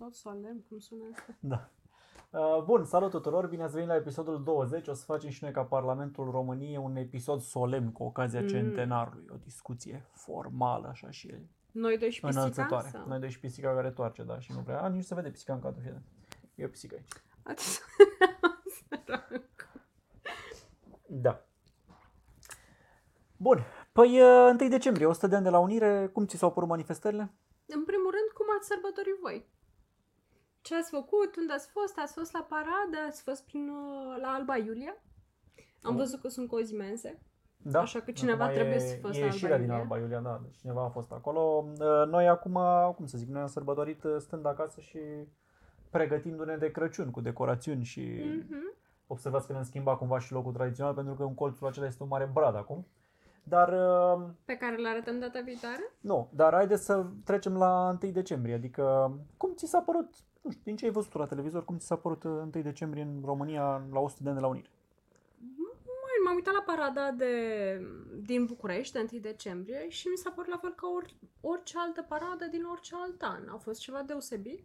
episod solemn, cum sună asta? Da. Uh, Bun, salut tuturor, bine ați venit la episodul 20. O să facem și noi ca Parlamentul României un episod solemn cu ocazia Mm. centenarului. O discuție formală, așa și Noi doi și pisica înălțătoare. sau? Noi doi și pisica care toarce, da, și nu vrea. A, nici nu se vede pisica în cadru, fie. E o pisică aici. Atât. Da. Bun, păi uh, 1 decembrie, 100 de ani de la Unire, cum ți s-au părut manifestările? În primul rând, cum ați sărbătorit voi? Ce ați făcut? Unde ați fost? Ați fost la paradă? Ați fost prin, uh, la Alba Iulia? Am Nu. văzut că sunt cozi imense. Da. Așa că cineva Acum trebuie e, să fost e la Alba ieșirea din Iulia. Alba Iulia, da, deci cineva a fost acolo. Uh, Noi acum, cum să zic, noi am sărbătorit uh, stând acasă și pregătindu-ne de Crăciun cu decorațiuni și Mhm. observați că ne-am schimbat cumva și locul tradițional pentru că în colțul acela este un mare brad acum. Dar uh, Pe care le arătăm data viitoare? nu, dar haideți să trecem la 1 decembrie, adică cum ți s-a părut, nu știu, din ce ai văzut tu la televizor, cum ți s-a părut uh, 1 decembrie în România la 100 de ani de la Unire? Mai m-am uitat la parada de, din București, de 1 decembrie, și mi s-a părut la fel ca or, orice altă paradă din orice alt an. A fost ceva deosebit.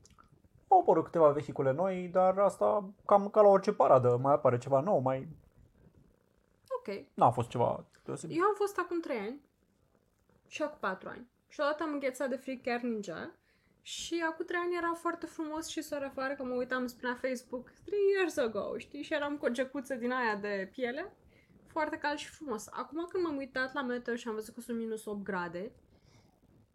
Au apărut câteva vehicule noi, dar asta cam ca la orice paradă, mai apare ceva nou, mai Ok. N-a fost ceva deosebit. Eu am fost acum 3 ani și acum 4 ani. Și odată am înghețat de fric chiar ninja. Și acum 3 ani era foarte frumos și soare afară, că mă uitam spre Facebook 3 years ago, știi? Și eram cu o gecuță din aia de piele. Foarte cald și frumos. Acum când m-am uitat la meteo și am văzut că sunt minus 8 grade,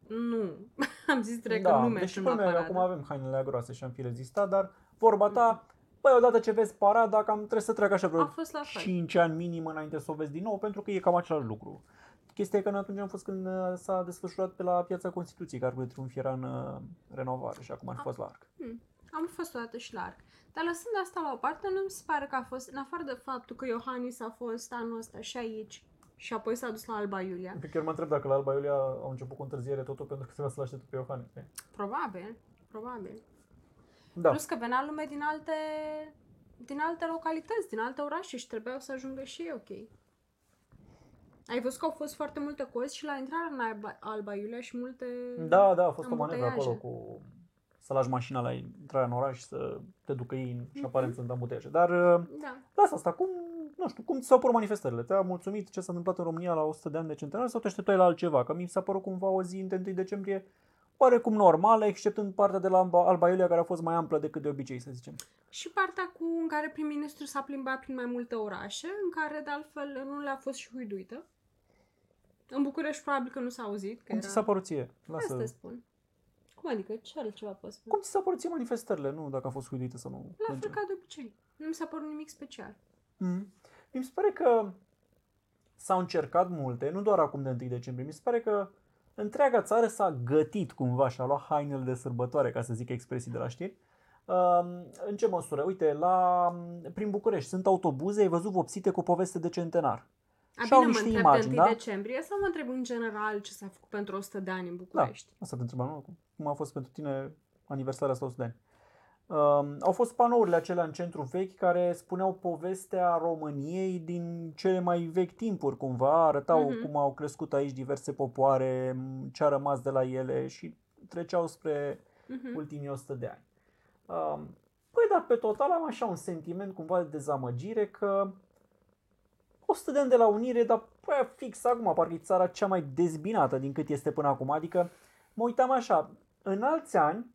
nu. am zis direct că nu deci mergem pe la mine paradă. acum avem hainele groase și am fi rezistat, dar vorba ta, băi, odată ce vezi parada, cam trebuie să treacă așa A vreo fost la fel. 5 ani minim înainte să o vezi din nou, pentru că e cam același lucru. Chestia e că noi atunci am fost când uh, s-a desfășurat pe la Piața Constituției, că Arcul de Triunf era în uh, renovare și acum ar fi fost la arc. Hmm. Am fost o dată și la arc. Dar lăsând asta la o parte, nu mi se pare că a fost, în afară de faptul că Iohannis a fost anul ăsta și aici și apoi s-a dus la Alba Iulia. Că chiar mă întreb dacă la Alba Iulia au început cu întârziere totul pentru că trebuia să-l aștepte pe Iohannis. Probabil, probabil. Da. Plus că venea lume din alte, din alte localități, din alte orașe și trebuiau să ajungă și ei ok. Ai văzut că au fost foarte multe cozi și la intrarea în Alba, Alba Iulia și multe... Da, da, a fost o manevră Ambuteiaje. acolo cu să lași mașina la intrarea în oraș și să te ducă ei în- și Mhm. aparent sunt ambuteiaje. Dar uh, Da. lasă asta, cum, nu știu, cum ți s-au părut manifestările? Te-a mulțumit ce s-a întâmplat în România la 100 de ani de centenar sau te așteptai la altceva? Că mi s-a părut cumva o zi de 1 decembrie oarecum normală, exceptând partea de la Alba, Alba Iulia care a fost mai amplă decât de obicei, să zicem. Și partea cu în care prim-ministru s-a plimbat prin mai multe orașe, în care de altfel nu le-a fost și huiduită. În București probabil că nu s-a auzit. Că Cum era... ți s-a părut ție? Lasă. Asta spun. Cum adică? Ce altceva pot spune? Cum ți s-a părut ție manifestările? Nu dacă a fost huiduită sau nu. La Nu fel ca de obicei. Nu mi s-a părut nimic special. Mm. Mi se pare că s-au încercat multe, nu doar acum de 1 decembrie, mi se pare că întreaga țară s-a gătit cumva și a luat hainele de sărbătoare, ca să zic expresii de la știri. Um, în ce măsură? Uite, la, prin București sunt autobuze, ai văzut vopsite cu poveste de centenar. A, Și au bine, mă niște întreb imagini, de 1 da? decembrie sau mă întreb în general ce s-a făcut pentru 100 de ani în București? Asta te întrebam, nu? Cum a fost pentru tine aniversarea asta 100 de ani? Um, au fost panourile acelea în centru vechi care spuneau povestea României din cele mai vechi timpuri cumva, arătau Mhm. cum au crescut aici diverse popoare, m, ce a rămas de la ele și treceau spre Mhm. ultimii 100 de ani. Um, păi, dar pe total am așa un sentiment cumva de dezamăgire că 100 de ani de la Unire, dar păi, fix acum, parcă e țara cea mai dezbinată din cât este până acum. Adică mă uitam așa, în alți ani,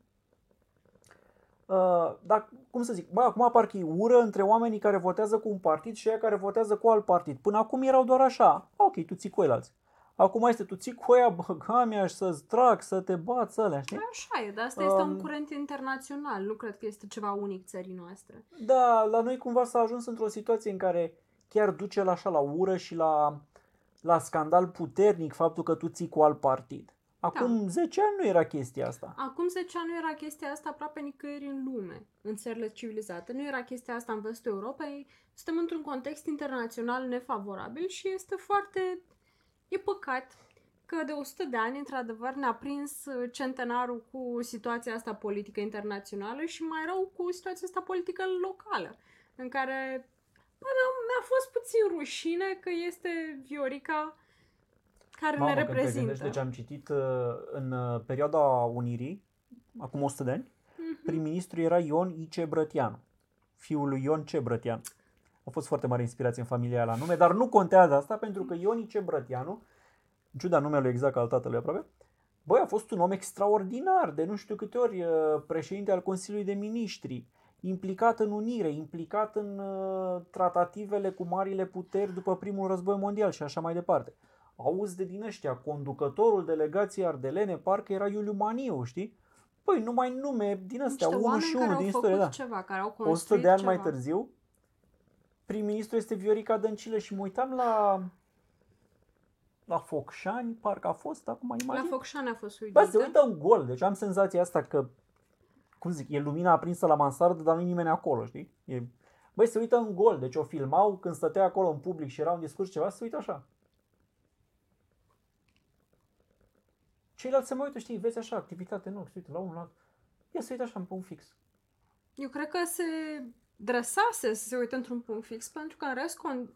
uh, dar cum să zic, bă, acum parcă e ură între oamenii care votează cu un partid și aia care votează cu alt partid. Până acum erau doar așa, ok, tu ții cu alții. Acum este, tu ții cu aia, băga mea și să-ți trag, să te bați alea, știi? Așa e, dar asta este un Um, curent internațional. Nu cred că este ceva unic țării noastre. Da, la noi cumva s-a ajuns într-o situație în care chiar duce la așa la ură și la, la scandal puternic faptul că tu ții cu alt partid. Acum Da. 10 ani nu era chestia asta. Acum 10 ani nu era chestia asta aproape nicăieri în lume, în țările civilizate. Nu era chestia asta în vestul Europei. Suntem într-un context internațional nefavorabil și este foarte... E păcat că de 100 de ani, într-adevăr, ne-a prins uh, centenarul cu situația asta politică internațională și mai rău cu situația asta politică locală, în care bă, mi-a, mi-a fost puțin rușine că este Viorica care Mamă, ne când te reprezintă. gândești, deci am citit uh, în uh, perioada Unirii, acum 100 de ani, Prim-ministru era Ion I.C. Brătianu, fiul lui Ion C. Brătianu. A fost foarte mare inspirație în familia la nume, dar nu contează asta pentru că Ion I.C. Brătianu, în ciuda numelui exact al tatălui aproape, băi, a fost un om extraordinar, de nu știu câte ori uh, președinte al Consiliului de Ministri, implicat în unire, implicat în uh, tratativele cu marile puteri după primul război mondial și așa mai departe. Auzi de din ăștia, conducătorul delegației ardelene parcă era Iuliu Maniu, știi? Păi, numai nume din astea, Niște unul oameni și care unul au din făcut istorie, da. ceva, care au 100 construit de ani ceva. mai târziu, prim-ministru este Viorica Dăncilă și mă uitam la la Focșani, parcă a fost acum La imagine. Focșani a fost Bă, uidită. se uită în gol, deci am senzația asta că, cum zic, e lumina aprinsă la mansardă, dar nu nimeni acolo, știi? E... Băi, se uită în gol, deci o filmau când stătea acolo în public și era un discurs ceva, se uită așa. Ceilalți se mai uită, știi, vezi așa, activitate, nu, se uită la unul, la altul. Ia se uită așa în punct fix. Eu cred că se drăsase să se uite într-un punct fix, pentru că în rest, con- în-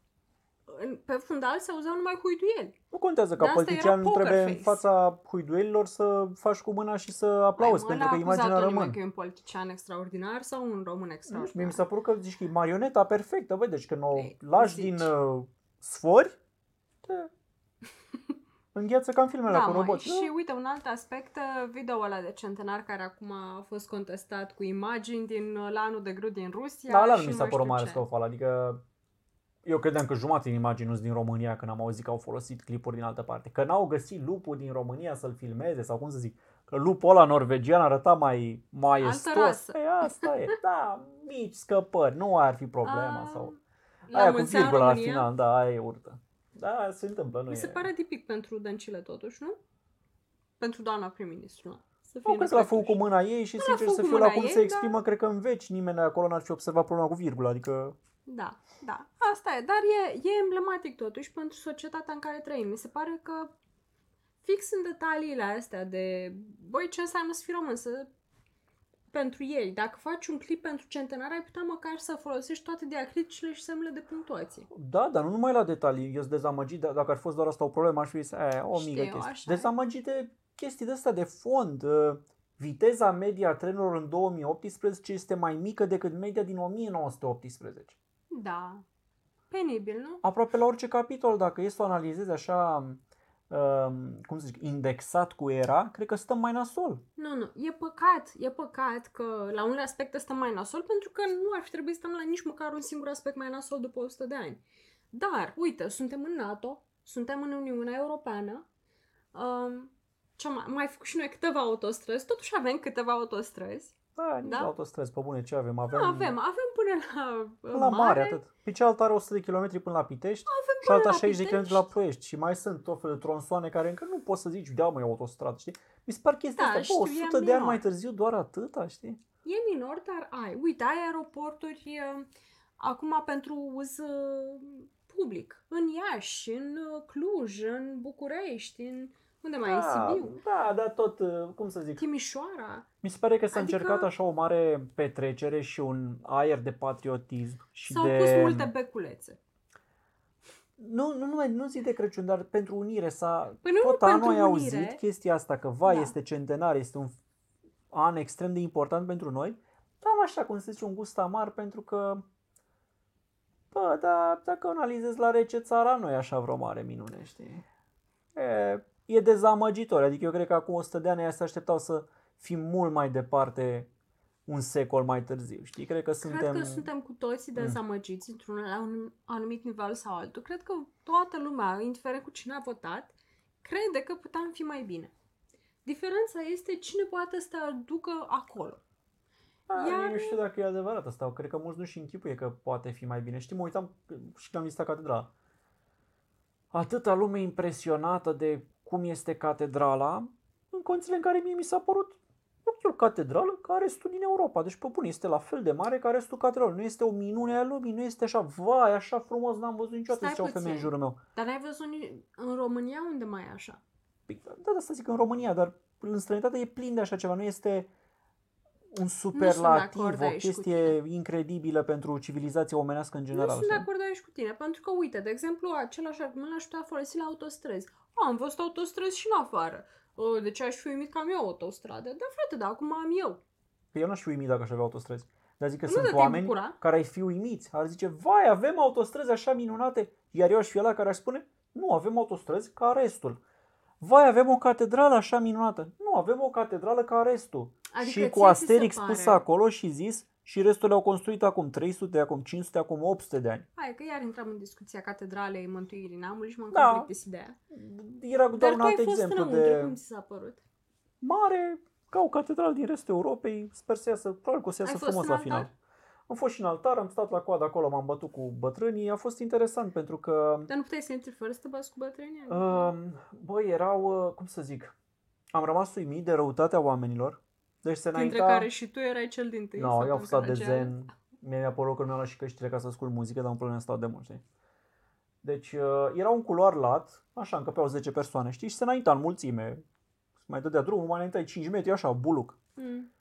pe fundal se auzeau numai huiduieli. Nu contează De ca asta politician, era poker trebuie în face. fața huiduielilor să faci cu mâna și să aplauzi, Hai, mă, pentru că l-a imaginea acuzat-o nimeni rămân. că e un politician extraordinar sau un român Nu știu, extraordinar. mie mi s-a părut că zici că e marioneta perfectă, băi, deci când o Ei, lași zici. din uh, sfori, te îngheață ca în filmele da, cu mă, robot. și uite, un alt aspect, uh, video ăla de centenar care acum a fost contestat cu imagini din uh, lanul de grâu din Rusia Da, ăla nu și mi s-a mai părut știu mare ce. scofal, adică eu credeam că jumătate din imagini nu sunt din România când am auzit că au folosit clipuri din altă parte. Că n-au găsit lupul din România să-l filmeze sau cum să zic, că lupul ăla norvegian arăta mai maestos. rasă. Păi asta e, da, mici scăpări, nu ar fi problema A, sau... La Aia cu mulți ani virgula la România, final, da, aia e urtă. Da, se întâmplă, nu Mi e... se pare tipic pentru Dăncilă totuși, nu? Pentru doamna prim-ministru. nu? Să Nu, fie cred că l-a făcut cu nepătuși. mâna ei și Nu l-a sincer făcut să cu fiu la mâna cum ei, se exprimă, dar- cred că în veci nimeni acolo n-ar fi observat problema cu virgula, adică... Da, da. Asta e. Dar e, e emblematic totuși pentru societatea în care trăim. Mi se pare că fix în detaliile astea de, băi, ce înseamnă să fii român, să pentru ei. Dacă faci un clip pentru centenar, ai putea măcar să folosești toate diacriticile și semnele de punctuație. Da, dar nu numai la detalii, eu sunt dezamăgit, dar dacă ar fost doar asta o problemă, aș fi zis, "E, o mică Știu, chestie. așa e. Dezamăgit de chestii de astea de fond. Uh, Viteza media a trenurilor în 2018 este mai mică decât media din 1918. Da. Penibil, nu? Aproape la orice capitol, dacă e să o analizezi așa, um, cum să zic, indexat cu era, cred că stăm mai nasol. Nu, nu. E păcat. E păcat că la unele aspecte stăm mai nasol pentru că nu ar fi trebuit să stăm la nici măcar un singur aspect mai nasol după 100 de ani. Dar, uite, suntem în NATO, suntem în Uniunea Europeană, um, ce mai, mai făcut și noi câteva autostrăzi, totuși avem câteva autostrăzi. Da, nici Da? la autostrăzi, pe bune, ce avem? Avem, Avem, avem până la, uh, până la mare, atât. Pe cealaltă are 100 de km până la Pitești și până alta la 60 de km Pitești. la Ploiești. Și mai sunt tot felul de tronsoane care încă nu poți să zici, da mă, e o autostradă, știi? Mi se par chestia Da, asta, știu, bă, e 100 de ani minor. mai târziu doar atâta, știi? E minor, dar ai. Uite, ai aeroporturi uh, acum pentru uz uh, public. În Iași, în uh, Cluj, în București, în... Unde mai e? În Sibiu? da, da, tot, uh, cum să zic, Timișoara. mi se pare că s-a Adică- încercat așa o mare petrecere și un aer de patriotism și S-au de... pus multe beculețe. Nu, nu, nu, nu zic de Crăciun, dar pentru unire s-a... Păi nu, tot nu anul pentru ai unire. auzit chestia asta, că vai, Da. este centenar, este un an extrem de important pentru noi. Dar am așa, cum se zice, un gust amar pentru că... Bă, dar dacă analizezi la rece țara, nu e așa vreo mare minune, știi? E, e dezamăgitor, adică eu cred că acum 100 de ani aia se așteptau să fim mult mai departe un secol mai târziu, știi? Cred că suntem... Cred că suntem cu toții Mm. dezamăgiți într-un la un anumit nivel sau altul. Cred că toată lumea, indiferent cu cine a votat, crede că puteam fi mai bine. Diferența este cine poate să te aducă acolo. A, Iar- Iar... Nu știu dacă e adevărat asta. Cred că mulți nu-și închipuie că poate fi mai bine. Știi, mă uitam și când am vizitat catedrala. Atâta lume impresionată de cum este catedrala, în condițiile în care mie mi s-a părut ok, e o catedrală care restul din Europa. Deci, pe bune, este la fel de mare ca restul catedralei. Nu este o minune a lumii, nu este așa, vai, așa frumos, n-am văzut niciodată, Stai zicea o femeie în puțin. jurul meu. Dar n-ai văzut ni- în România unde mai e așa? Păi, Da, da, să zic în România, dar în străinătate e plin de așa ceva, nu este un de superlativ, acord o aici cu chestie incredibilă pentru civilizația omenească în general. nu sunt de știi? acord aici cu tine, pentru că, uite, de exemplu, același argument l-aș putea folosi la autostrăzi. A, am văzut autostrăzi și în afară. Uh, De ce aș fi uimit că am eu o autostradă? Da, frate, dar acum am eu. Pe eu n-aș fi uimit dacă aș avea autostrăzi. Dar zic că Nu sunt de te-ai oameni bucura? care ai fi uimiți. Ar zice, vai, avem autostrăzi așa minunate. Iar eu aș fi ăla care aș spune, nu, avem autostrăzi ca restul. Vai, avem o catedrală așa minunată. Nu, avem o catedrală ca restul. Adică și ție cu ți se Asterix pare- pus acolo și zis, și restul le-au construit acum 300, acum 500, acum 800 de ani. Hai că iar intram în discuția catedralei Mântuirii Neamului și m-am Da. cam plictisit de aia. Era Dar doar tu un alt ai fost exemplu înăuntru, de cum ți s-a părut? mare, ca o catedrală din restul Europei. Sper să iasă, probabil că o să Ai iasă fost frumos în la final. altar? Am fost și în altar, am stat la coadă acolo, m-am bătut cu bătrânii. A fost interesant pentru că Dar nu puteai să intri fără să te bați cu bătrânii? Uh, băi, erau, uh, cum să zic, am rămas uimit de răutatea oamenilor. Deci se Dintre înainta... care și tu erai cel din tâi. No, sau eu am în stat de Caragiale. zen. Mie mi-a părut că mi-am luat și căștile ca să ascult muzică, dar în probleme stau de mult, știi? Deci uh, era un culoar lat, așa, încăpeau 10 persoane, știi? Și se înainta în mulțime. Mai dădea drumul, mai înaintai 5 metri, așa, buluc. Mm.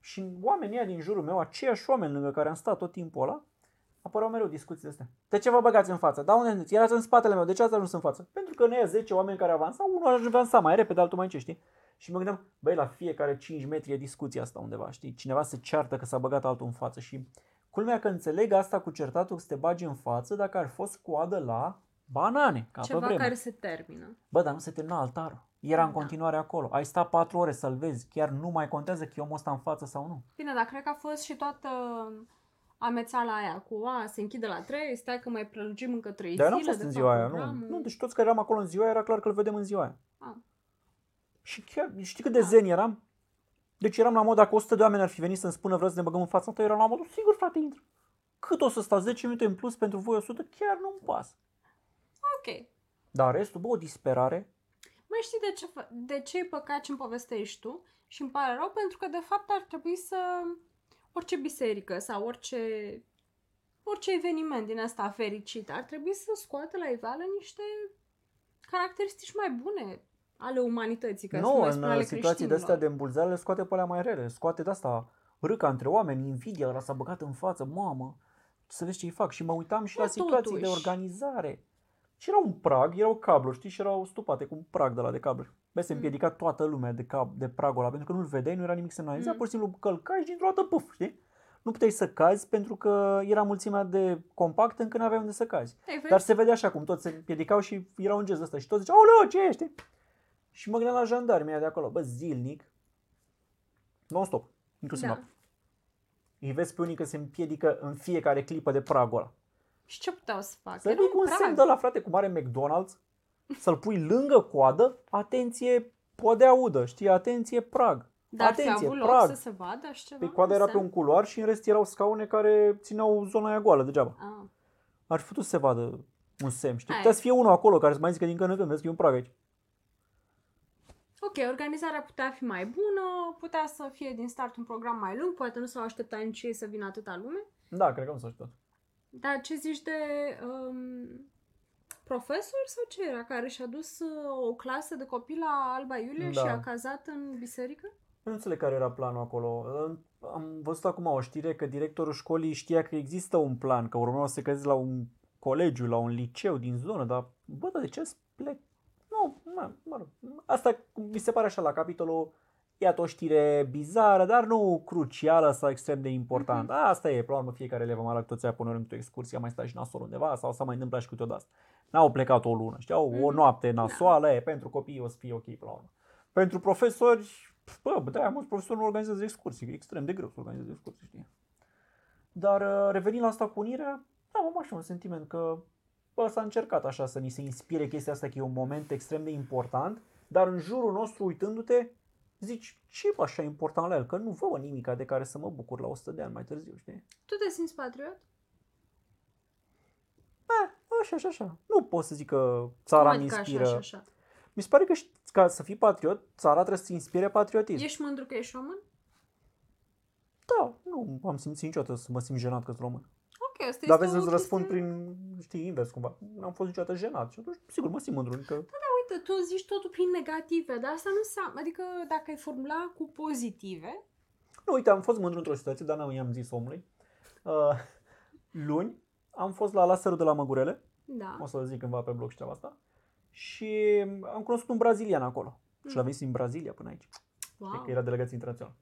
Și oamenii ăia din jurul meu, aceiași oameni lângă care am stat tot timpul ăla, apăreau mereu discuții de astea. De ce vă băgați în față? Da, unde sunteți? Erați în spatele meu, de ce ați ajuns în față? Pentru că noi 10 oameni care avansau, unul avansa mai repede, altul mai ce, știi? Și mă gândeam, băi, la fiecare 5 metri e discuția asta undeva, știi? Cineva se ceartă că s-a băgat altul în față și culmea că înțeleg asta cu certatul că să te bagi în față dacă ar fost coadă la banane, ca Ceva pe vreme. care se termină. Bă, dar nu se termina altarul. Era în Da. continuare acolo. Ai stat 4 ore să-l vezi. Chiar nu mai contează că e omul ăsta în față sau nu. Bine, dar cred că a fost și toată amețeala aia cu a, se închide la 3, stai că mai prelungim încă 3 Dar eu zile. n-am fost de în fapt, ziua aia, nu. programul. nu. Deci toți care eram acolo în ziua aia, era clar că îl vedem în ziua aia. Ah. Și chiar, știi cât de Da. zen eram? Deci eram la mod, dacă 100 de oameni ar fi venit să-mi spună vreau să ne băgăm în fața ta, eram la modul, sigur frate, intră. Cât o să stau 10 minute în plus pentru voi 100, chiar nu-mi pasă. Ok. Dar restul, bă, o disperare. Mai știi de ce, fă- de ce e păcat ce îmi povestești tu? Și îmi pare rău pentru că de fapt ar trebui să orice biserică sau orice orice eveniment din asta fericit ar trebui să scoată la iveală niște caracteristici mai bune ale umanității, ca să nu nu, mai în spun ale uh, situații de astea de creștinilor. îmbulzeală le scoate pe alea mai rele. Scoate de asta râca între oameni, invidia, ăla s-a băgat în față, mamă, să vezi ce-i fac. Și mă uitam și Bă, la situații de totuși. organizare. Și era un prag, erau cabluri, știi, și erau stupate cu un prag de la de cabluri. Bă, se Mm. împiedica toată lumea de, cab, de pragul ăla, pentru că nu-l vedeai, nu era nimic semnalizat, Mm. pur și simplu călcai și dintr-o dată, puf, știi? Nu puteai să cazi pentru că era mulțimea de compact încât nu aveai unde să cazi. Ei, vezi? Dar se vedea așa cum toți se împiedicau și era un gest ăsta și toți ziceau, aoleo, ce ești? Și mă gândeam la jandarmii ăia de acolo, bă, zilnic, non-stop, inclusiv Da. da. Îi vezi pe unii că se împiedică în fiecare clipă de pragul ăla. Și ce puteau să facă? Să Era vii cu un prag. semn de la frate, cum are McDonald's, să-l pui lângă coadă, atenție, podea udă, știi, atenție, prag. Dar ar fi atenție, avut loc prag. să se vadă așa ceva? Pe coada era pe Semn? un culoar și în rest erau scaune care țineau zona aia goală degeaba. Ah. Ar fi putut să se vadă un semn, știi? Hai. Putea să fie unul acolo care să mai zică din când în când, vezi că e un prag aici. Ok, organizarea putea fi mai bună, putea să fie din start un program mai lung, poate nu s-au așteptat nici ei să vină atâta lume. Da, cred că nu s-a ajutat. Dar ce zici de um, profesor sau ce era, care și-a dus uh, o clasă de copii la Alba Iulia Da. și a cazat în biserică? Nu înțeleg care era planul acolo. Am văzut acum o știre că directorul școlii știa că există un plan, că urmeau să se cazeze la un colegiu, la un liceu din zonă, dar bă, dar de ce să plec? Nu, mă, mă rog. Asta mi se pare așa la capitolul Iată o știre bizară, dar nu crucială sau extrem de importantă. Mm-hmm. Asta e, până la urmă, fiecare elev mai la toți aia până într-o excursie, a mai stat și nasol undeva sau s-a mai întâmplat și câte o asta. N-au plecat o lună, știau? Mm-hmm. O Mhm. noapte nasoală, e, pentru copii o să fie ok până la urmă. Pentru profesori, bă, de-aia mulți profesori nu organizează excursii, că e extrem de greu să organizeze excursii, știi? Dar uh, revenind la asta cu unirea, da, am așa un sentiment că bă, s-a încercat așa să ni se inspire chestia asta că e un moment extrem de important, dar în jurul nostru, uitându-te, zici, ce e așa important la el? Că nu văd nimica de care să mă bucur la 100 de ani mai târziu, știi? Tu te simți patriot? Eh, așa, așa, așa. Nu pot să zic că țara Cum mi adică inspiră. Așa, așa, așa. Mi se pare că ș- ca să fii patriot, țara trebuie să-ți inspire patriotism. Ești mândru că ești român? Da, nu am simțit niciodată să mă simt jenat că sunt român. Ok, asta Dar este vezi, o îți răspund chestie- prin, știi, invers cumva. N-am fost niciodată jenat și atunci, sigur, mă simt mândru. Că... Uite, tu zici totul prin negative, dar asta nu înseamnă, adică dacă ai formula cu pozitive, Nu, uite, am fost mândru într-o situație, dar n-am i-am zis omului. Uh, luni am fost la laserul de la Măgurele, da. o să zic cândva pe blog și treaba asta, și am cunoscut un brazilian acolo. Și l-a venit din Brazilia până aici. Wow. Wow. Că era delegație internațională.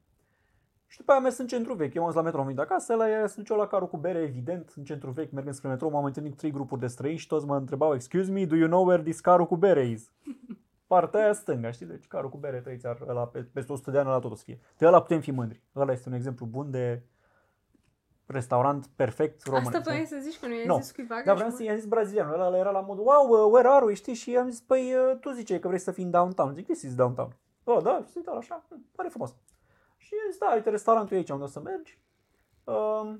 Și după aia am mers în centru vechi. Eu am zis la metro, am venit de acasă, la ea sunt eu la carul cu bere, evident, în centru vechi, mergând spre metro, m-am întâlnit cu trei grupuri de străini și toți mă întrebau, excuse me, do you know where this carul cu bere is? Partea aia stânga, știi? Deci carul cu bere trăiți țar, ăla, pe, peste 100 de ani, ăla tot o să fie. De ăla putem fi mândri. Ăla este un exemplu bun de restaurant perfect românesc. Asta voiai să zici că nu i-ai Nu. zis cuiva Dar vreau să i-am zis brazilianul, ăla era la modul, wow, uh, where are we, știi? Și am zis, păi, uh, tu ziceai că vrei să fii în downtown. Zic, this is downtown. Oh, da, și uită așa, hm, pare frumos. Și am zis, da, uite, restaurantul e aici, unde o să mergi. Uh,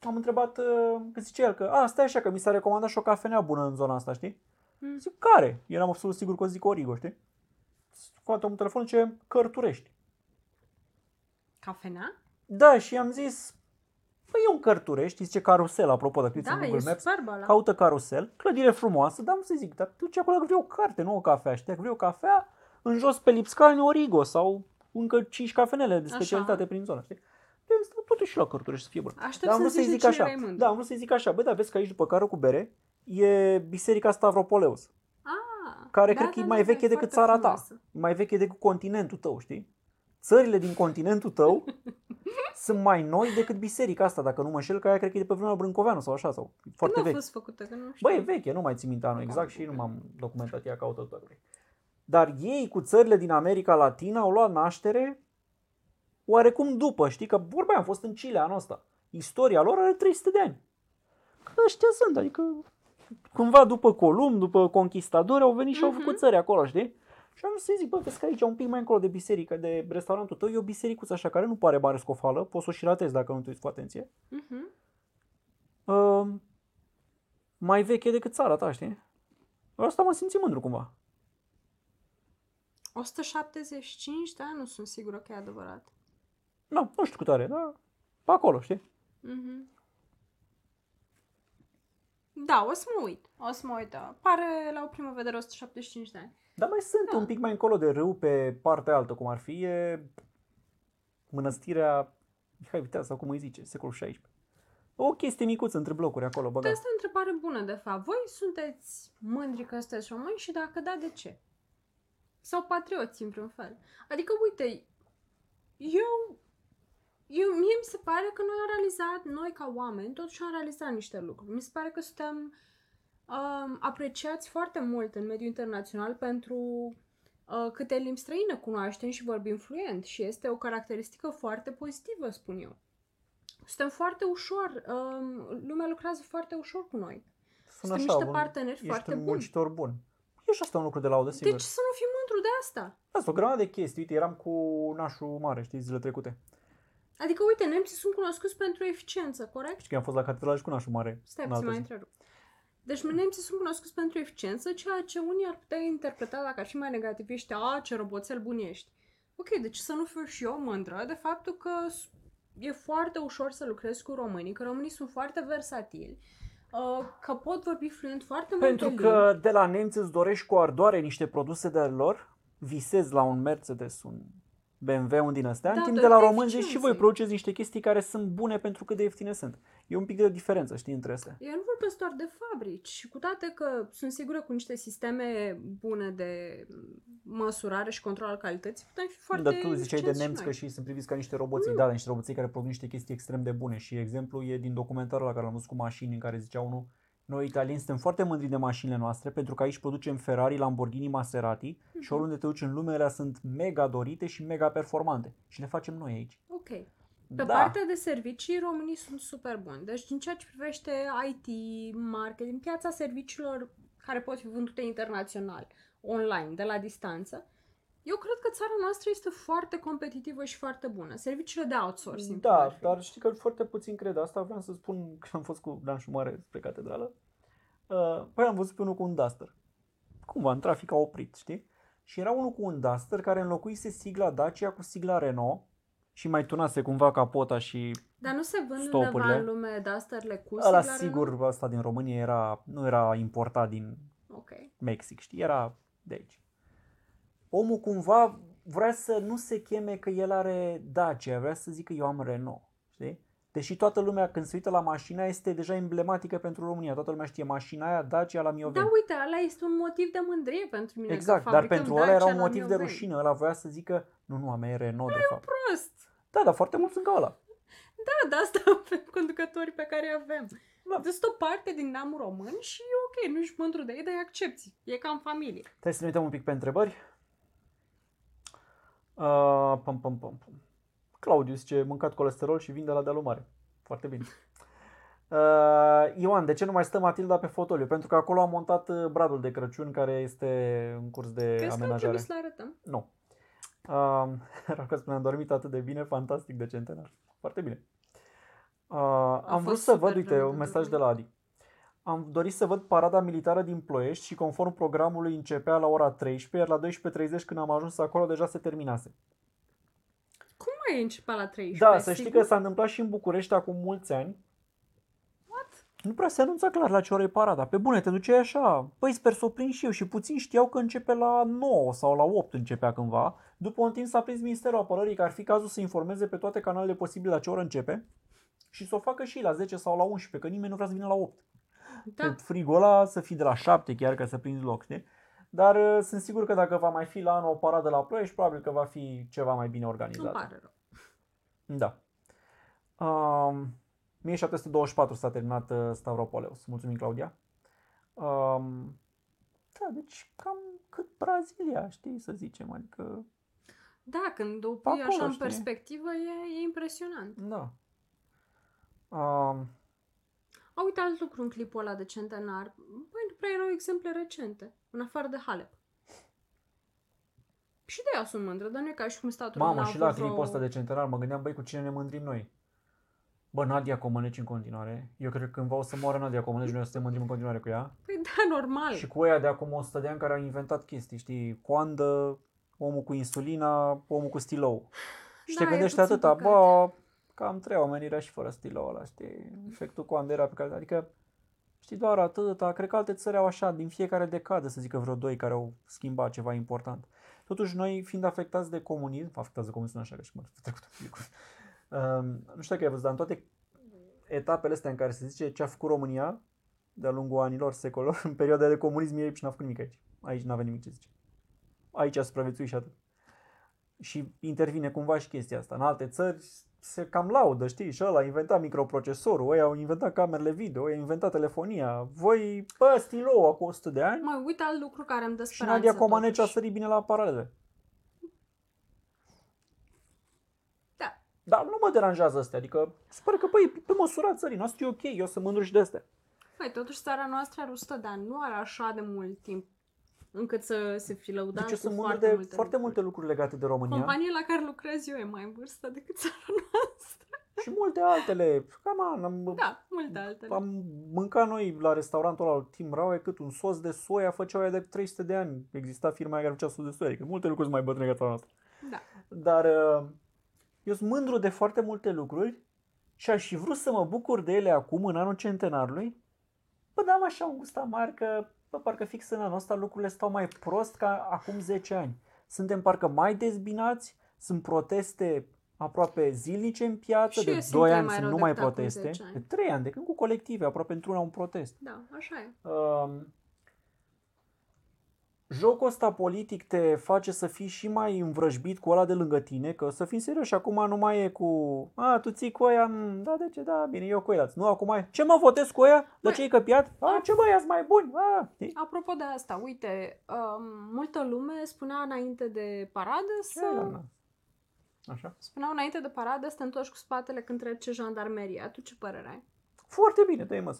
am întrebat, uh, că zice el că, a, stai așa, că mi s-a recomandat și o cafenea bună în zona asta, știi? Mm. Zic, care? Eram absolut sigur că o zic Origo, știi? Scoate un telefon și zice, Cărturești. Cafenea? Da, și am zis, păi e un Cărturești, zice carusel, apropo, dacă Da, în e Google Maps. superb ăla. Caută carusel, clădire frumoasă, dar nu să zic, dar tu ce acolo că vrei o carte, nu o cafea. Și dacă vrei o cafea, în jos pe Lipscani Origo sau încă 5 cafenele de Așa. specialitate prin zonă, știi? Eu am zis, "Da, totuși și la Cărturești să fie bună. Aștept Dar am să vrut să-i zici zic de cine așa. erai mândru. Da, am vrut să-i zic așa. Băi, da, vezi că aici după carul cu bere e Biserica Stavropoleus, Ah, care da, cred că da, e mai da, veche e decât foarte țara ta. frumoasă. E mai veche decât continentul tău, știi? Țările din continentul tău sunt mai noi decât biserica asta, dacă nu mă înșel, că aia cred că e de pe vremea lui Brâncoveanu sau așa, sau e foarte Când a vechi. fost făcută? Că nu știu. Băi, e veche, nu mai țin minte anul exact și nu m-am documentat ea căutătorului. Dar ei cu țările din America Latina au luat naștere oarecum după, știi? Că vorba aia, am fost în Chile anul ăsta. Istoria lor are 300 de ani. Că ăștia sunt, adică cumva după Columb, după conquistadori au venit și au Mhm. făcut țări acolo, știi? Și am zis să zic, bă, vezi că aici, un pic mai încolo de biserică, de restaurantul tău, e o bisericuță așa care nu pare mare scofală, poți să o și ratezi dacă nu te uiți cu atenție. Mhm. Uh, mai veche decât țara ta, știi? Asta mă simți mândru cumva. 175, da? Nu sunt sigură că e adevărat. Nu, nu știu cât are, dar pe acolo, știi? Mhm. Da, o să mă uit. O să mă uit, da. Pare la o primă vedere 175 de ani. Dar mai sunt Da. un pic mai încolo de râu, pe partea altă, cum ar fi, e mănăstirea Mihai Viteaz, sau cum îi zice, secolul XVI. O chestie micuță între blocuri acolo, De băgat. asta e o întrebare bună, de fapt. Voi sunteți mândri că sunteți români și dacă da, de ce? Sau patrioți, în vreun fel. Adică, uite, eu, eu, mie mi se pare că noi am realizat, noi ca oameni, totuși am realizat niște lucruri. Mi se pare că suntem um, apreciați foarte mult în mediul internațional pentru uh, câte limbi străine cunoaștem și vorbim fluent și este o caracteristică foarte pozitivă, spun eu. Suntem foarte ușor, um, lumea lucrează foarte ușor cu noi. Sună Suntem așa, niște bun. parteneri Ești foarte un buni. muncitor bun. E și asta un lucru de laudă, sigur. Deci să nu fii mândru de asta. Asta, o grămadă de chestii. Uite, eram cu nașul mare, știi, zilele trecute. Adică, uite, nemții sunt cunoscuți pentru eficiență, corect? Și că am fost la catedrală și cu nașul mare. Stai în puțin, altă mai zi. întrerup. Deci nemții sunt cunoscuți pentru eficiență, ceea ce unii ar putea interpreta dacă ar fi mai negativiști, a, ce roboțel bun ești. Ok, deci să nu fiu și eu mândră de faptul că s- e foarte ușor să lucrezi cu românii, că românii sunt foarte versatili, uh, că pot vorbi fluent foarte Pentru multe că de la nemți îți dorești cu ardoare niște produse de lor, visezi la un Mercedes, un BMW, un din astea, Da, în timp de datorită la români zici și voi eficienței. produceți niște chestii care sunt bune pentru cât de ieftine sunt. E un pic de diferență, știi, între astea. Eu nu vorbesc doar de fabrici și cu toate că sunt sigură cu niște sisteme bune de măsurare și control al calității, putem fi foarte Dar tu ziceai de eficienți și nemți că noi. și sunt priviți ca niște roboței, da, niște roboței care produc niște chestii extrem de bune și exemplu e din documentarul la care l-am văzut cu mașini în care zicea unul noi italieni suntem foarte mândri de mașinile noastre pentru că aici producem Ferrari, Lamborghini, Maserati și Mhm. oriunde te duci în lume, ele sunt mega dorite și mega performante și le facem noi aici. Ok. Pe da. partea de servicii, românii sunt super buni. Deci, din ceea ce privește IT, marketing, piața serviciilor care pot fi vândute internațional, online, de la distanță, eu cred că țara noastră este foarte competitivă și foarte bună. Serviciile de outsourcing. cum Da, ar fi. dar știi că foarte puțin cred asta. Vreau să spun că am fost cu Dan Șumare spre catedrală. Uh, păi am văzut pe unul cu un Duster. Cumva, în trafic a oprit, știi? Și era unul cu un Duster care înlocuise sigla Dacia cu sigla Renault și mai tunase cumva capota și Dar nu se vând Stopurile. undeva în lume Dusterle cu ăla sigla sigur, Renault? asta din România era, nu era importat din Ok. Mexic, știi? Era de aici. Omul cumva vrea să nu se cheme că el are Dacia, vrea să zică eu am Renault, știi? Deși toată lumea când se uită la mașina este deja emblematică pentru România. Toată lumea știe mașina aia Dacia la Mioveni. Da, uite, ăla este un motiv de mândrie pentru mine. exact, că dar fabricăm pentru ăla era Dacia un la motiv de Mioveni. rușine. Ăla voia să zică, nu, nu, a mea e Renault de fapt. Prost! Da, dar foarte mulți sunt ca ăla. Da, de asta avem conducătorii pe care îi avem. Da. Deci o parte din neamul român și e ok, nu ești mândru de ei, dar îi accepti. E ca în familie. Trebuie să ne uităm un pic pe întrebări. Uh, pam, pam, pam, pam. Claudiu zice, mâncat colesterol și vin de la dealul mare. Foarte bine. Uh, Ioan, de ce nu mai stă Matilda pe fotoliu? Pentru că acolo am montat uh, bradul de Crăciun care este în curs de Crezi că ar amenajare. trebui să le arătăm? Nu. Uh, Raca spune, am dormit atât de bine, fantastic de centenar. Foarte bine. Uh, am fost vrut să super văd, uite, vreme un de mesaj de dormit. la Adi. Am dorit să văd parada militară din Ploiești și conform programului începea la ora 13, iar la 12.30 când am ajuns acolo deja se terminase. Cum mai e început la 13? Da, să știi sigur? că s-a întâmplat și în București acum mulți ani. What? Nu prea se anunța clar la ce oră e parada. Pe bune, te duceai așa. Păi sper să o prind și eu și puțin știau că începe la 9 sau la 8 începea cândva. După un timp s-a prins Ministerul Apărării că ar fi cazul să informeze pe toate canalele posibile la ce oră începe și să o facă și la 10 sau la 11, că nimeni nu vrea să vină la 8. Da. Pe frigul ăla să fii de la 7 chiar ca să prinzi loc, știi? Dar uh, sunt sigur că dacă va mai fi la anul o paradă la Ploiești, probabil că va fi ceva mai bine Îmi organizat. pare rău. Da. Um, 1724 s-a terminat uh, Stavropoleus. Mulțumim, Claudia. Um, da, deci cam cât Brazilia, știi, să zicem. Adică, Da, când o Pe pui acolo, așa în știi? perspectivă, e, e impresionant. da. Um, A, uite alt lucru în clipul ăla de centenar. Băi, nu prea erau exemple recente, în afară de Halep. Și de ea sunt mândră, dar nu e ca și cum statul mamă, român a și la avut clipul vreo- ăsta de centenar mă gândeam, băi, cu cine ne mândrim noi? Bă, Nadia Comăneci în continuare. Eu cred că cândva o să moară Nadia Comăneci, noi o să te mândrim în continuare cu ea. Păi da, normal. Și cu ea de acum 100 de ani care au inventat chestii, știi? Coandă, omul cu insulina, omul cu stilou. Și Da, te e gândești puțin atâta, păcat. bă, cam trei omenirea și fără stilou ăla, știi? Efectul coandă era pe care, adică, știi, doar atâta. Cred că alte țări au așa, din fiecare decadă, să zică vreo doi care au schimbat ceva important. Totuși, noi, fiind afectați de comunism, afectați de comunism, nu așa, că și cum ar fi trecut un pic. Um, nu știu dacă ai văzut, dar în toate etapele astea în care se zice ce a făcut România de-a lungul anilor, secolor, în perioada de comunism, ei și n-a făcut nimic aici. Aici n-avea nimic ce zice. Aici a supraviețuit și atât. Și intervine cumva și chestia asta. În alte țări se cam laudă, știi? Și ăla a inventat microprocesorul, ăia au inventat camerele video, ăia au inventat telefonia. Voi, bă, stilou, acum 100 de ani. Mai uite alt lucru care îmi dă Și speranță. Nadia Comaneci a totuși. sărit bine la paralele. Da. Dar nu mă deranjează astea, adică sper că, băi, pe măsura țării noastre e ok, eu sunt mândru și de astea. Păi, totuși țara noastră are 100 de ani, nu are așa de mult timp încât să se fi lăudat Deci eu cu sunt mândru foarte de multe foarte lucruri. multe lucruri legate de România Compania la care lucrez eu e mai în vârstă decât țara noastră. și multe altele. Cam an, am, Da, multe altele. am mâncat noi la restaurantul ăla Tim Raue cât un sos de soia făceau aia de 300 de ani. Exista firma aia care făcea sos de soia, adică multe lucruri sunt mai bătrâne ca țara noastră. Da. Dar uh, eu sunt mândru de foarte multe lucruri și aș fi vrut să mă bucur de ele acum, în anul centenarului. Bă, dar am așa un gust amar că, bă, parcă fix în anul ăsta lucrurile stau mai prost ca acum 10 ani. Suntem parcă mai dezbinați, sunt proteste aproape zilnice în piață, Și eu de simt 2 că e ani mai sunt rău numai decât acum proteste, 10 ani. de 3 ani, de când cu colective, aproape într-una un protest. Da, așa e. Um, jocul ăsta politic te face să fii și mai învrăjbit cu ăla de lângă tine, că să fim serioși, acum nu mai e cu a, tu ții cu aia, mm, da, de ce, da, bine, eu cu ăia, nu, acum e, ce mă votez cu aia, de Băi, ce e căpiat, a, ce băi, ați mai buni, a, știi? Apropo de asta, uite, um, multă lume spunea înainte de paradă Ce să... ai, doamna? Așa? Spuneau înainte de paradă să te întorci cu spatele când trece jandarmeria. Tu ce părere ai? Foarte bine, dă-i mă.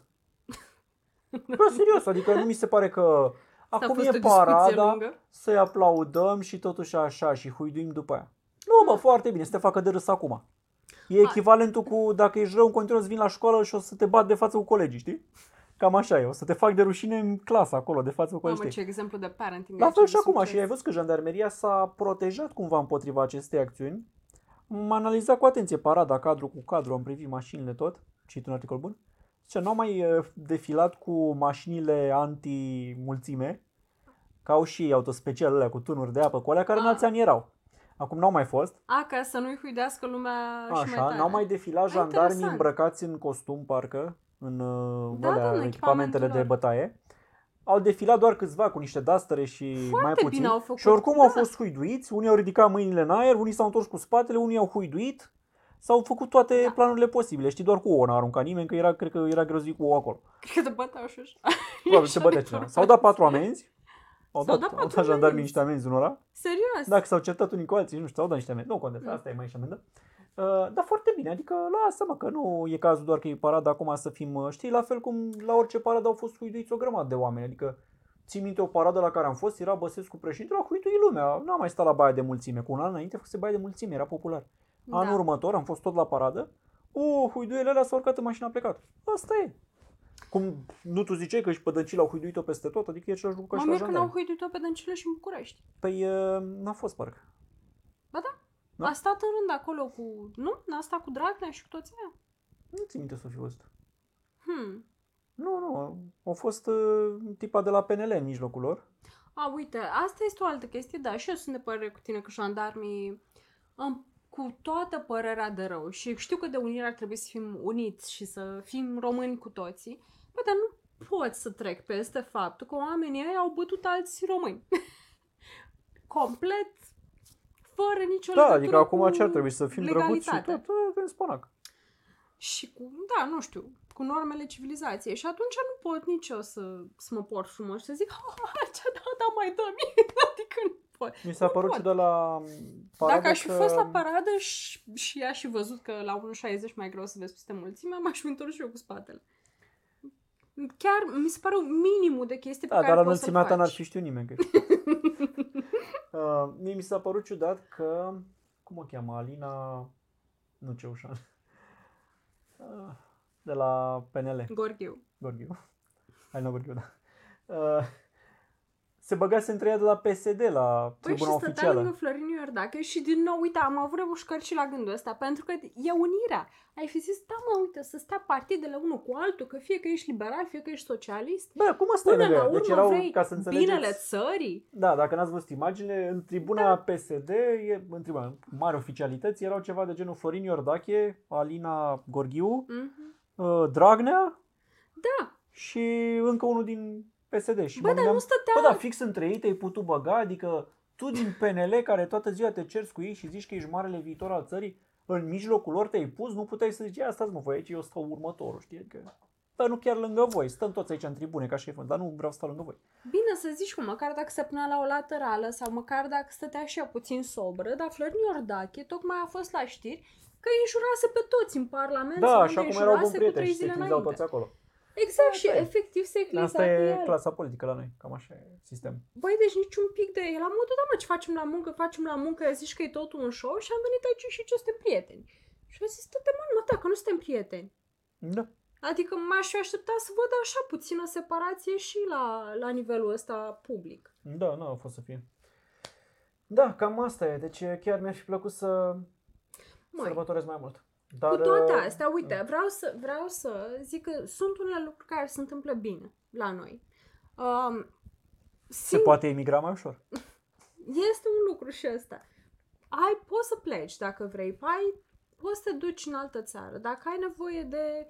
Bă, serios, adică nu mi se pare că Asta a acum fost e o discuție parada, lungă. să-i aplaudăm și totuși așa și huiduim după aia. Nu, bă, foarte bine, să te facă de râs acum. E Hai. echivalentul cu dacă ești rău în continuu să vin la școală și o să te bat de față cu colegii, știi? Cam așa e, o să te fac de rușine în clasă acolo, de față cu Mamă, colegii. ce exemplu de parenting. La aici, fel de și acum, succes. și ai văzut că jandarmeria s-a protejat cumva împotriva acestei acțiuni. Am analizat cu atenție parada, cadru cu cadru, am privit mașinile tot, citit un articol bun. Ce n-au mai uh, defilat cu mașinile anti-mulțime, ca au și ei autospecial alea cu tunuri de apă, cu alea care în Ah. alți ani erau. Acum n-au mai fost. A, ca să nu-i huidească lumea și mai Așa, tare. n-au mai defilat Ah, jandarmii interesant. îmbrăcați în costum, parcă, în uh, Da, alea, da, în echipamentele de echipamentul lor. bătaie. Au defilat doar câțiva cu niște dastere și Foarte mai bine puțin. au făcut, și oricum da. au fost huiduiți, unii au ridicat mâinile în aer, unii s-au întors cu spatele, unii au huiduit. S-au făcut toate Da. planurile posibile. Știi, doar cu ouă n-a aruncat nimeni, că era, cred că era greu să zic cu ouă acolo. Cred că te băteau și așa. Probabil se bătea cineva. S-au dat patru amenzi. Au S-au dat, dat au patru dat jandarmii amenzi. niște amenzi unora. Serios? Dacă s-au certat unii cu alții, nu știu, au dat niște amenzi. Nu contează, Mm. asta e mai și amendă. Uh, dar foarte bine, adică lasă-mă că nu e cazul doar că e parada acum să fim, uh, știi, la fel cum la orice paradă au fost huiduiți o grămadă de oameni, adică ții minte o paradă la care am fost, era Băsescu președinte, la huidui lumea, n-am mai stat la baia de mulțime, cu un an înainte făcuse baia de mulțime, era popular. Anul da. următor am fost tot la paradă, o, huiduiele alea s-au urcat în mașina a plecat. Asta e. Cum nu tu ziceai că și pe Dăncilă au huiduit-o peste tot, adică e același lucru ca Mă și la mir când au jandarmi. huiduit-o pe Dăncilă și în București. Păi uh, n-a fost parcă. Ba da. Da? A stat în rând acolo cu... Nu? N-a stat cu Dragnea și cu toți aia? Nu țin minte să fi văzut. Hmm. Nu, nu, a fost uh, tipa de la PNL în mijlocul lor. A, uite, asta este o altă chestie, da, și eu sunt de părere cu tine că jandarmii, am, cu toată părerea de rău, și știu că de unire ar trebui să fim uniți și să fim români cu toții, bă, dar nu pot să trec peste faptul că oamenii ăia au bătut alți români. Complet, fără nicio Da, legătură adică acum cu ce ar trebui să fim drăguți și legalitatea. tot, uh, avem spanac. Și cu, da, nu știu, cu normele civilizației. Și atunci nu pot nici eu să, să mă port frumos și să zic, "Ha, ce da, da, mai dă Adică nu pot. Mi s-a Nu părut pot. ciudat la paradă Dacă aș fi că... fost la paradă și, și ea și văzut că la 1,60 mai greu să vezi peste mulțime, m-aș fi întors și eu cu spatele. Chiar mi se pare un minimul de chestii pe Da, care dar la poți să-l înălțimea ta n-ar faci. fi știut nimeni. Că... uh, mie mi s-a părut ciudat că... Cum o cheamă? Alina... Nu Ceușan. Uh, de la PNL. Gorghiu. Gorghiu. Alina Gorghiu, da. Uh, se băgase între ea de la PSD la Păi și tribuna stătea oficială. lângă Florin Iordache și din nou, uite, am avut remușcări și la gândul ăsta, pentru că e unirea. Ai fi zis, da mă, uite, să stea partidele unul cu altul, că fie că ești liberal, fie că ești socialist. Bă, cum asta e Până la lângă? urmă Deci erau, vrei ca să înțelegeți... binele țării. Da, dacă n-ați văzut imaginile, în tribuna da. PSD, e, în tribuna mari oficialități, erau ceva de genul Florin Iordache, Alina Gorghiu, Mhm. uh, Dragnea Da, și încă unul din PSD. Și bă, mă dar gândeam, nu stătea... bă, da, fix între ei te-ai putut băga, adică tu din PNL care toată ziua te cerți cu ei și zici că ești marele viitor al țării, în mijlocul lor te-ai pus, nu puteai să zici, ia stați mă voi aici, eu stau următorul, știi? Adică, dar nu chiar lângă voi, stăm toți aici în tribune ca șef, dar nu vreau să stau lângă voi. Bine să zici cum, măcar dacă se punea la o laterală sau măcar dacă stătea și ea puțin sobră, dar Florin Iordache tocmai a fost la știri că îi înjurase pe toți în Parlament Da, sau și unde acum îi erau buni înjurase cu prieteni trei și se zile clinzeau înainte. toți acolo. Exact, și Asta e. efectiv se cliza Asta pe e el. clasa politică la noi, cam așa e sistem. Băi, deci niciun pic de... La modul, da mă, ce facem la muncă, facem la muncă, zici că e totul un show și am venit aici și ce suntem prieteni. Și am zis, tot mă, mă, da, că nu suntem prieteni. Da. Adică m-aș fi așteptat să văd așa puțină separație și la, la nivelul ăsta public. Da, nu a fost să fie. Da, cam asta e. Deci chiar mi-ar fi plăcut să Măi, sărbătoresc mai mult. Dar, Cu toate uh, astea, uite, vreau să, vreau să zic că sunt unele lucruri care se întâmplă bine la noi. Um, Se poate emigra mai ușor. Este un lucru și ăsta. Ai, poți să pleci dacă vrei, ai, poți să te duci în altă țară. Dacă ai nevoie de...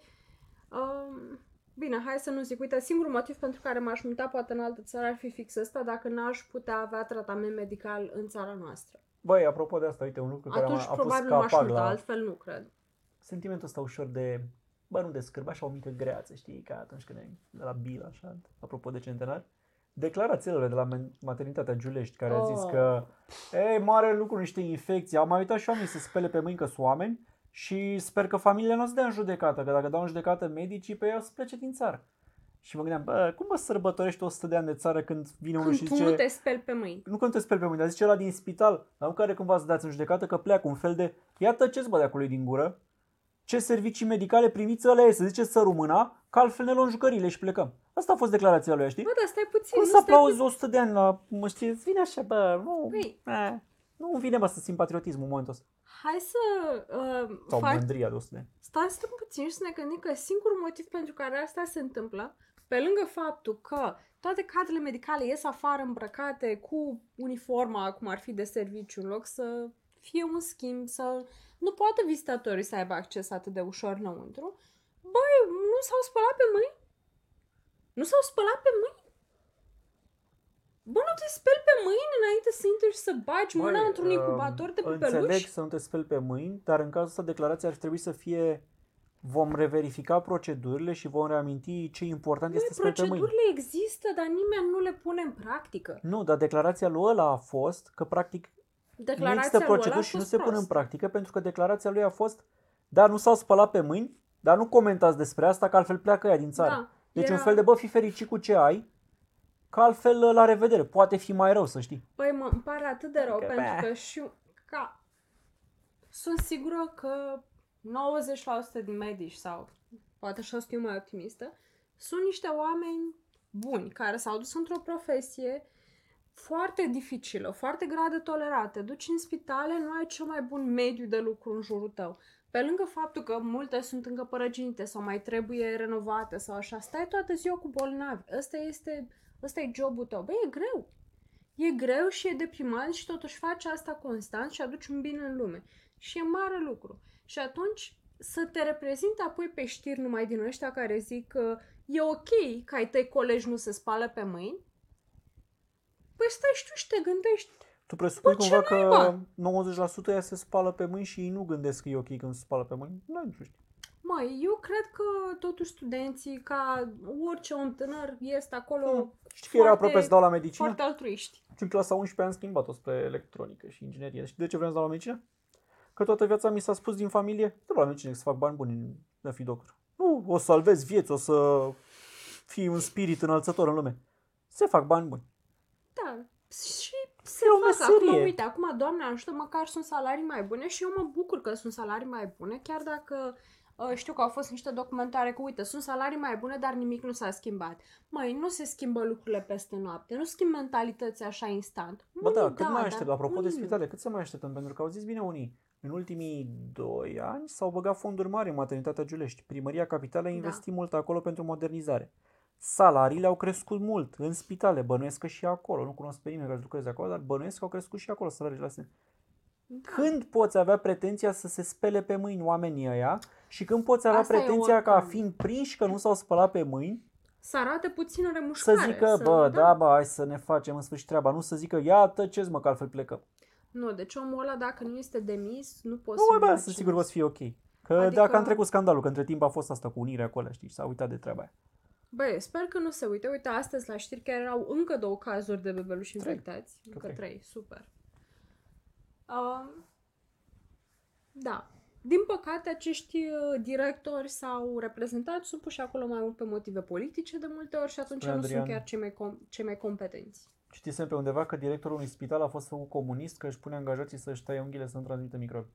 Um, bine, hai să nu zic. Uite, singurul motiv pentru care m-aș muta poate în altă țară ar fi fix ăsta, dacă n-aș putea avea tratament medical în țara noastră. Băi, apropo de asta, uite, un lucru care Atunci a, a pus probabil nu m-aș capac muta, la altfel nu cred. Sentimentul ăsta ușor de, bă, nu de scârbă, așa o mică greață, știi, ca atunci când ai de la Bil, așa, apropo de centenar. Declarațiile de la men- maternitatea Giulești, care a zis Oh. că, ei, mare lucru, niște infecții. Am mai uitat și oamenii să spele pe mâini că sunt oameni și sper că familiile nu o să dea în judecată, că dacă dau în judecată medicii, pe ei o să plece din țară. Și mă gândeam, bă, cum mă sărbătorești 100 de ani de țară când vine unul Când și tu zice... nu te speli pe mâini. Nu că nu te speli pe mâini, dar zice ăla din spital, dar nu care cumva să dați în judecată că pleacă un fel de, iată ce-ți bă de acolo din gură, ce servicii medicale primiți ăla e, să ziceți să rumâna, că altfel ne luăm jucările și plecăm. Asta a fost declarația lui, știi? Bă, dar stai puțin. Cum nu să stai aplauzi 100 de ani la, mă știți, îți vine așa, bă, nu, Păi. eh, nu îmi vine, bă, să simt patriotismul în momentul ăsta. Hai să uh, Sau faci mândria de 100 de ani. Stai să stăm puțin și să ne gândim că singurul motiv pentru care asta se întâmplă, pe lângă faptul că toate cadrele medicale ies afară îmbrăcate cu uniforma, cum ar fi de serviciu, în loc să fie un schimb, să nu poată vizitatorii să aibă acces atât de ușor înăuntru, băi, nu s-au spălat pe mâini? Nu s-au spălat pe mâini? Bă, nu te speli pe mâini înainte să intri și să bagi mâna Băi, într-un um, incubator de Înțeleg pupeluși? să nu te speli pe mâini, dar în cazul ăsta declarația ar trebui să fie vom reverifica procedurile și vom reaminti ce important este să speli pe mâini. Procedurile există, dar nimeni nu le pune în practică. Nu, dar declarația lui ăla a fost că practic nu Declarația există lui ăla a proceduri și nu fost se pun în proastă. practică pentru că declarația lui a fost da, nu s-au spălat pe mâini, dar nu comentați despre asta că altfel pleacă ea din țară. Da, deci era- un fel de bă, fi fericit cu ce ai, că altfel la revedere. Poate fi mai rău, să știi. Păi mă, îmi pare atât de rău Adică, pentru beh. că și ca sunt sigură că 90% din medici sau poate așa sunt eu mai optimistă, sunt niște oameni buni care s-au dus într-o profesie foarte dificilă, foarte grea de tolerat. Te duci în spitale, nu ai cel mai bun mediu de lucru în jurul tău. Pe lângă faptul că multe sunt încă părăginite sau mai trebuie renovate sau așa, stai toată ziua cu bolnavi. Ăsta este, ăsta e jobul tău. Băi, e greu. E greu și e deprimant și totuși faci asta constant și aduci un bine în lume. Și e mare lucru. Și atunci să te reprezinte apoi pe știri numai din ăștia care zic că e ok că ai tăi colegi nu se spală pe mâini, păi stai și tu și te gândești. Tu presupui Bă, ce cumva că naiba? 90% ea se spală pe mâini și ei nu gândesc că e ok când se spală pe mâini? Nu, nu știu. Măi, eu cred că totuși studenții, ca orice om tânăr, este acolo Hmm. Știi că era foarte- aproape să dau la medicină? foarte altruiști. Și în clasa 11 am schimbat-o spre electronică și inginerie. Și de ce vreau să dau la medicină? Că toată viața mi s-a spus din familie, du la medicină să fac bani buni de a fi doctor. Nu, o să salvezi vieți, o să fii un spirit înălțător în lume. Se fac bani buni. Da, și se E o fac. Acum, meserie. uite, acum, Doamne ajută, măcar sunt salarii mai bune și eu mă bucur că sunt salarii mai bune, chiar dacă uh, știu că au fost niște documentare că, uite, sunt salarii mai bune, dar nimic nu s-a schimbat. Măi, nu se schimbă lucrurile peste noapte, nu schimb mentalități așa instant. Bă, Unii da, cât mai dar aștept? Apropo de unii nu. spitale, cât să mai așteptăm? Pentru că au zis bine unii, în ultimii doi ani s-au băgat fonduri mari în maternitatea Giulești. Primăria Capitalei a Da. investit mult acolo pentru modernizare. Salariile au crescut mult în spitale, bănuiesc că și acolo. Nu cunosc pe nimeni care lucreze acolo, dar bănuiesc că au crescut și acolo salariile astea. Da. Când poți avea pretenția să se spele pe mâini oamenii ăia și când poți avea Asta e pretenția ca oricum. fiind prinși că nu s-au spălat pe mâini, Să arate puțină să remușcare. zică, bă, da, bă, hai să ne facem în sfârșit treaba, nu să zică, ia tăceți mă, că altfel plecăm. Nu, deci omul ăla, dacă nu este demis, nu poți Nu, să bă, mergi sunt în- sigur o să fie ok. Că Adică- dacă am trecut scandalul, că între timp a fost asta cu unirea acolo, știi, și s-a uitat de treaba aia. Băi, sper că nu se uite. Uite, astăzi la știri chiar erau încă două cazuri de bebeluși Trei. infectați. Încă trei. trei. Super. Um, da. Din păcate, acești uh, directori sau reprezentanți sunt puși acolo mai mult pe motive politice de multe ori și atunci Spune nu sunt Adrian. chiar cei mai, com- cei mai competenți. Citisem pe undeva că directorul unui spital a fost făcut comunist, că își pune angajații să-și taie unghiile să nu transmită microbi.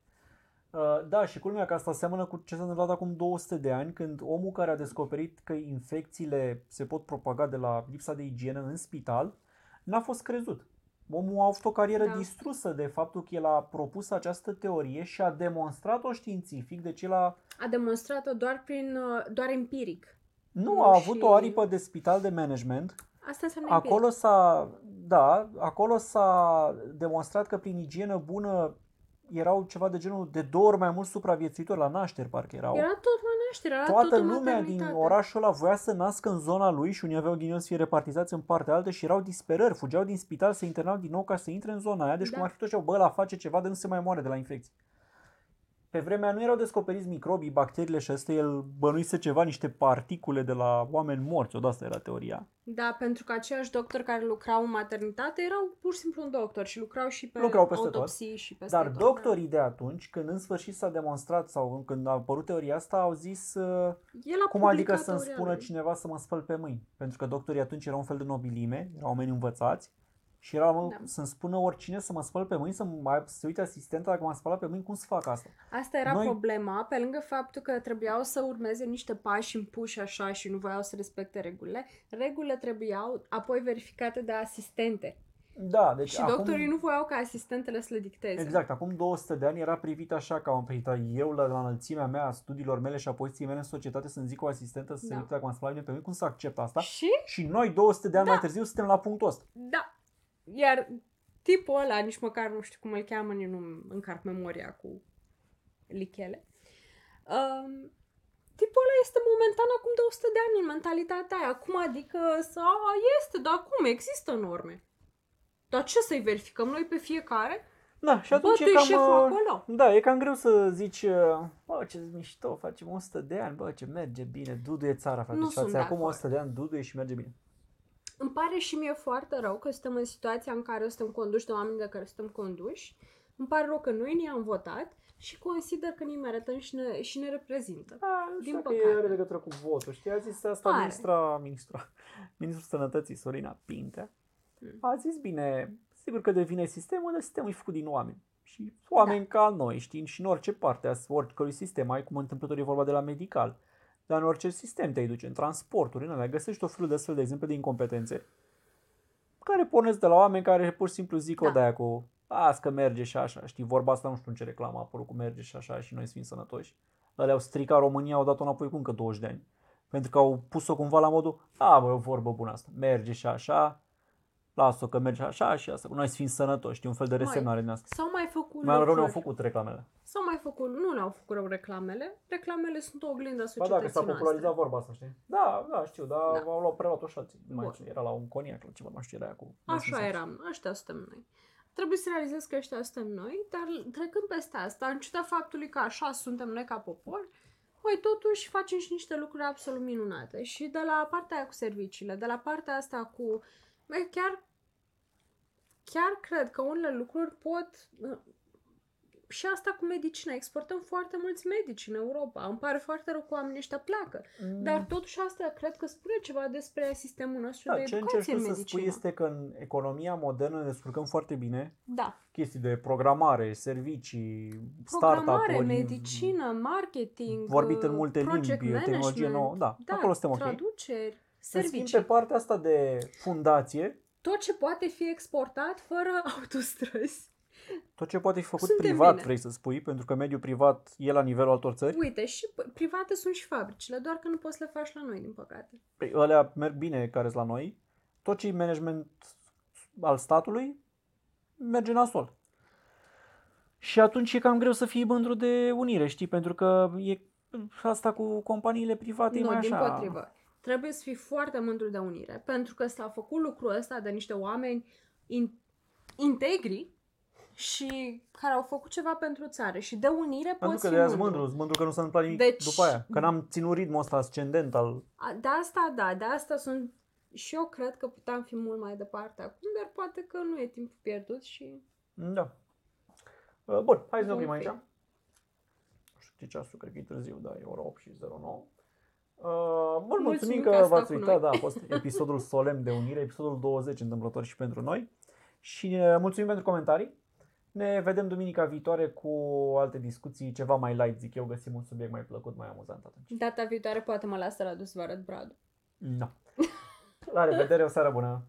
Uh, da, și culmea că asta seamănă cu ce s-a întâmplat acum 200 de ani, când omul care a descoperit că infecțiile se pot propaga de la lipsa de igienă în spital, n-a fost crezut. Omul a avut o carieră Da. distrusă de faptul că el a propus această teorie și a demonstrat-o științific, deci el a, A demonstrat-o doar prin, uh, doar empiric. nu Nu, a avut și- o aripă de spital de management, Asta înseamnă Acolo empiric. s-a, da, acolo s-a demonstrat că prin igienă bună erau ceva de genul de două ori mai mult supraviețuitori la nașteri, parcă erau. Era tot la naștere, era Toată tot în lumea din maternitate. orașul ăla voia să nască în zona lui și unii aveau ghinion să fie repartizați în partea altă și erau disperări, fugeau din spital, se internau din nou ca să intre în zona aia, deci Da. cum ar fi tot ce bă, la face ceva de nu se mai moare de la infecție. Pe vremea nu erau descoperiți microbii, bacteriile și astea, el bănuise ceva, niște particule de la oameni morți, o de asta era teoria. Da, pentru că aceiași doctori care lucrau în maternitate erau pur și simplu un doctor și lucrau și pe Lucrau peste tot. autopsii și peste Dar tot. da. doctorii de atunci, când în sfârșit s-a demonstrat sau când a apărut teoria asta, au zis uh, El a cum adică publicat să-mi teoria spună lui. cineva să mă spăl pe mâini? Pentru că doctorii atunci erau un fel de nobilime, erau oameni învățați și erau Da. să-mi spună oricine să mă spăl pe mâini, să mai să se uite asistenta dacă m-am spălat pe mâini, cum să fac asta? Asta era Noi- problema, pe lângă faptul că trebuiau să urmeze niște pași impuși așa și nu voiau să respecte regulile, regulile trebuiau apoi verificate de asistente. Da, deci și acum, doctorii nu voiau ca asistentele să le dicteze. Exact, acum 200 de ani era privit așa ca un privit eu la, la înălțimea mea a studiilor mele și a poziției mele în societate să-mi zic o asistentă să se Da. uite dacă m-am spălat bine pe mâini, cum să accept asta? Și, Și noi 200 de ani Da. mai târziu suntem la punctul ăsta. da, iar tipul ăla, nici măcar nu știu cum îl cheamă, nici nu încarc memoria cu lichele. Um, tipul ăla este momentan acum 200 de ani în mentalitatea aia. Acum adică să, a, este, dar cum? Există norme. Dar ce să-i verificăm noi pe fiecare? Da, și Bă, atunci tu e ești cam... șeful uh, acolo. Da, e cam greu să zici, uh, bă, ce mișto, facem 100 de ani, bă, ce merge bine, Dudu e țara, frate. Nu și față sunt de acum acord. 100 de ani, Dudu e și merge bine. Îmi pare și mie foarte rău că suntem în situația în care suntem conduși de oameni de care suntem conduși. Îmi pare rău că noi ne-am votat și consider că ne merităm și ne, și ne reprezintă. Da, nu Din știu dacă păcate. are legătură cu votul. Știi, a zis asta Are. ministra, ministra, ministrul sănătății, Sorina Pintea. Mm. A zis, bine, sigur că devine sistemul, dar sistemul e făcut din oameni. Și oameni Da. ca noi, știi, și în orice parte a oricărui sistem, ai cum întâmplător e vorba de la medical, dar în orice sistem te duce, în transporturi, în alea, găsești o felul de astfel de exemple de incompetențe care pornesc de la oameni care pur și simplu zic Da. o de cu Las că merge și așa, știi, vorba asta nu știu în ce reclamă a apărut cu merge și așa și noi să fim sănătoși. Ălea au stricat România, au dat-o înapoi cu încă 20 de ani. Pentru că au pus-o cumva la modul, a, bă, e o vorbă bună asta, merge și așa, las-o că merge așa și asta, noi să fim sănătoși, știi, un fel de Mai, resemnare din asta. S-au mai făcut Mai rău ne-au lucruri. făcut reclamele. S-au mai făcut, nu le-au făcut rău reclamele. Reclamele sunt o oglindă a Ba societății da, că s-a popularizat noastre. vorba asta, știi? Da, da, știu, dar Da. au luat preluat-o și alții. Nu mai Bun. știu, era la un coniac, la ceva, nu știu, era cu... Așa eram, ăștia suntem noi. Trebuie să realizez că ăștia suntem noi, dar trecând peste asta, în ciuda faptului că așa suntem noi ca popor, Păi totuși facem și niște lucruri absolut minunate. Și de la partea aia cu serviciile, de la partea asta cu... Băi, chiar, chiar cred că unele lucruri pot... Și asta cu medicina. Exportăm foarte mulți medici în Europa. Îmi pare foarte rău că oamenii ăștia pleacă. Mm. Dar totuși asta cred că spune ceva despre sistemul nostru Da, de ce încerci educație tu în să medicină. spui este că în economia modernă ne descurcăm foarte bine Da. chestii de programare, servicii, Programare, startup-uri, medicină, marketing, vorbit în multe project limbi, tehnologie management. nouă, da, da acolo suntem ok. traduceri, În schimb, servicii. pe partea asta de fundație, Tot ce poate fi exportat fără autostrăzi. tot ce poate fi făcut Suntem privat, bine. vrei să spui, pentru că mediul privat e la nivelul altor țări, Uite, și p- private sunt și fabricile, doar că nu poți să le faci la noi, din păcate. Păi, alea merg bine care sunt la noi, tot ce e management al statului merge nasol. Și atunci e cam greu să fii mândru de unire, știi? Pentru că e asta cu companiile private e nu, mai din așa. potrivă. Trebuie să fii foarte mândru de unire, pentru că s-a făcut lucrul ăsta de niște oameni in- integri și care au făcut ceva pentru țară. Și de unire Pentru poți că fi de azi mândru. mândru, sunt mândru că nu s-a întâmplat nimic Deci- după aia. Că n-am ținut ritmul ăsta ascendent al... A, De asta, da, de asta sunt... Și eu cred că puteam fi mult mai departe acum, dar poate că nu e timp pierdut și... Da. Uh, Bun, hai să ne oprim Ok. aici. Nu știu ce ceasul, cred că e târziu, da, e ora 8 și 09. Uh, bun, mulțumim Mulțumim că că ați v-ați stat cu uitat, noi. da, a fost episodul solemn de unire, episodul 20 întâmplător și pentru noi. Și uh, mulțumim pentru comentarii. Ne vedem duminica viitoare cu alte discuții, ceva mai light, zic eu, găsim un subiect mai plăcut, mai amuzant atunci. Data viitoare poate mă lasă la dus vă arăt bradul. No. La revedere, o seară bună!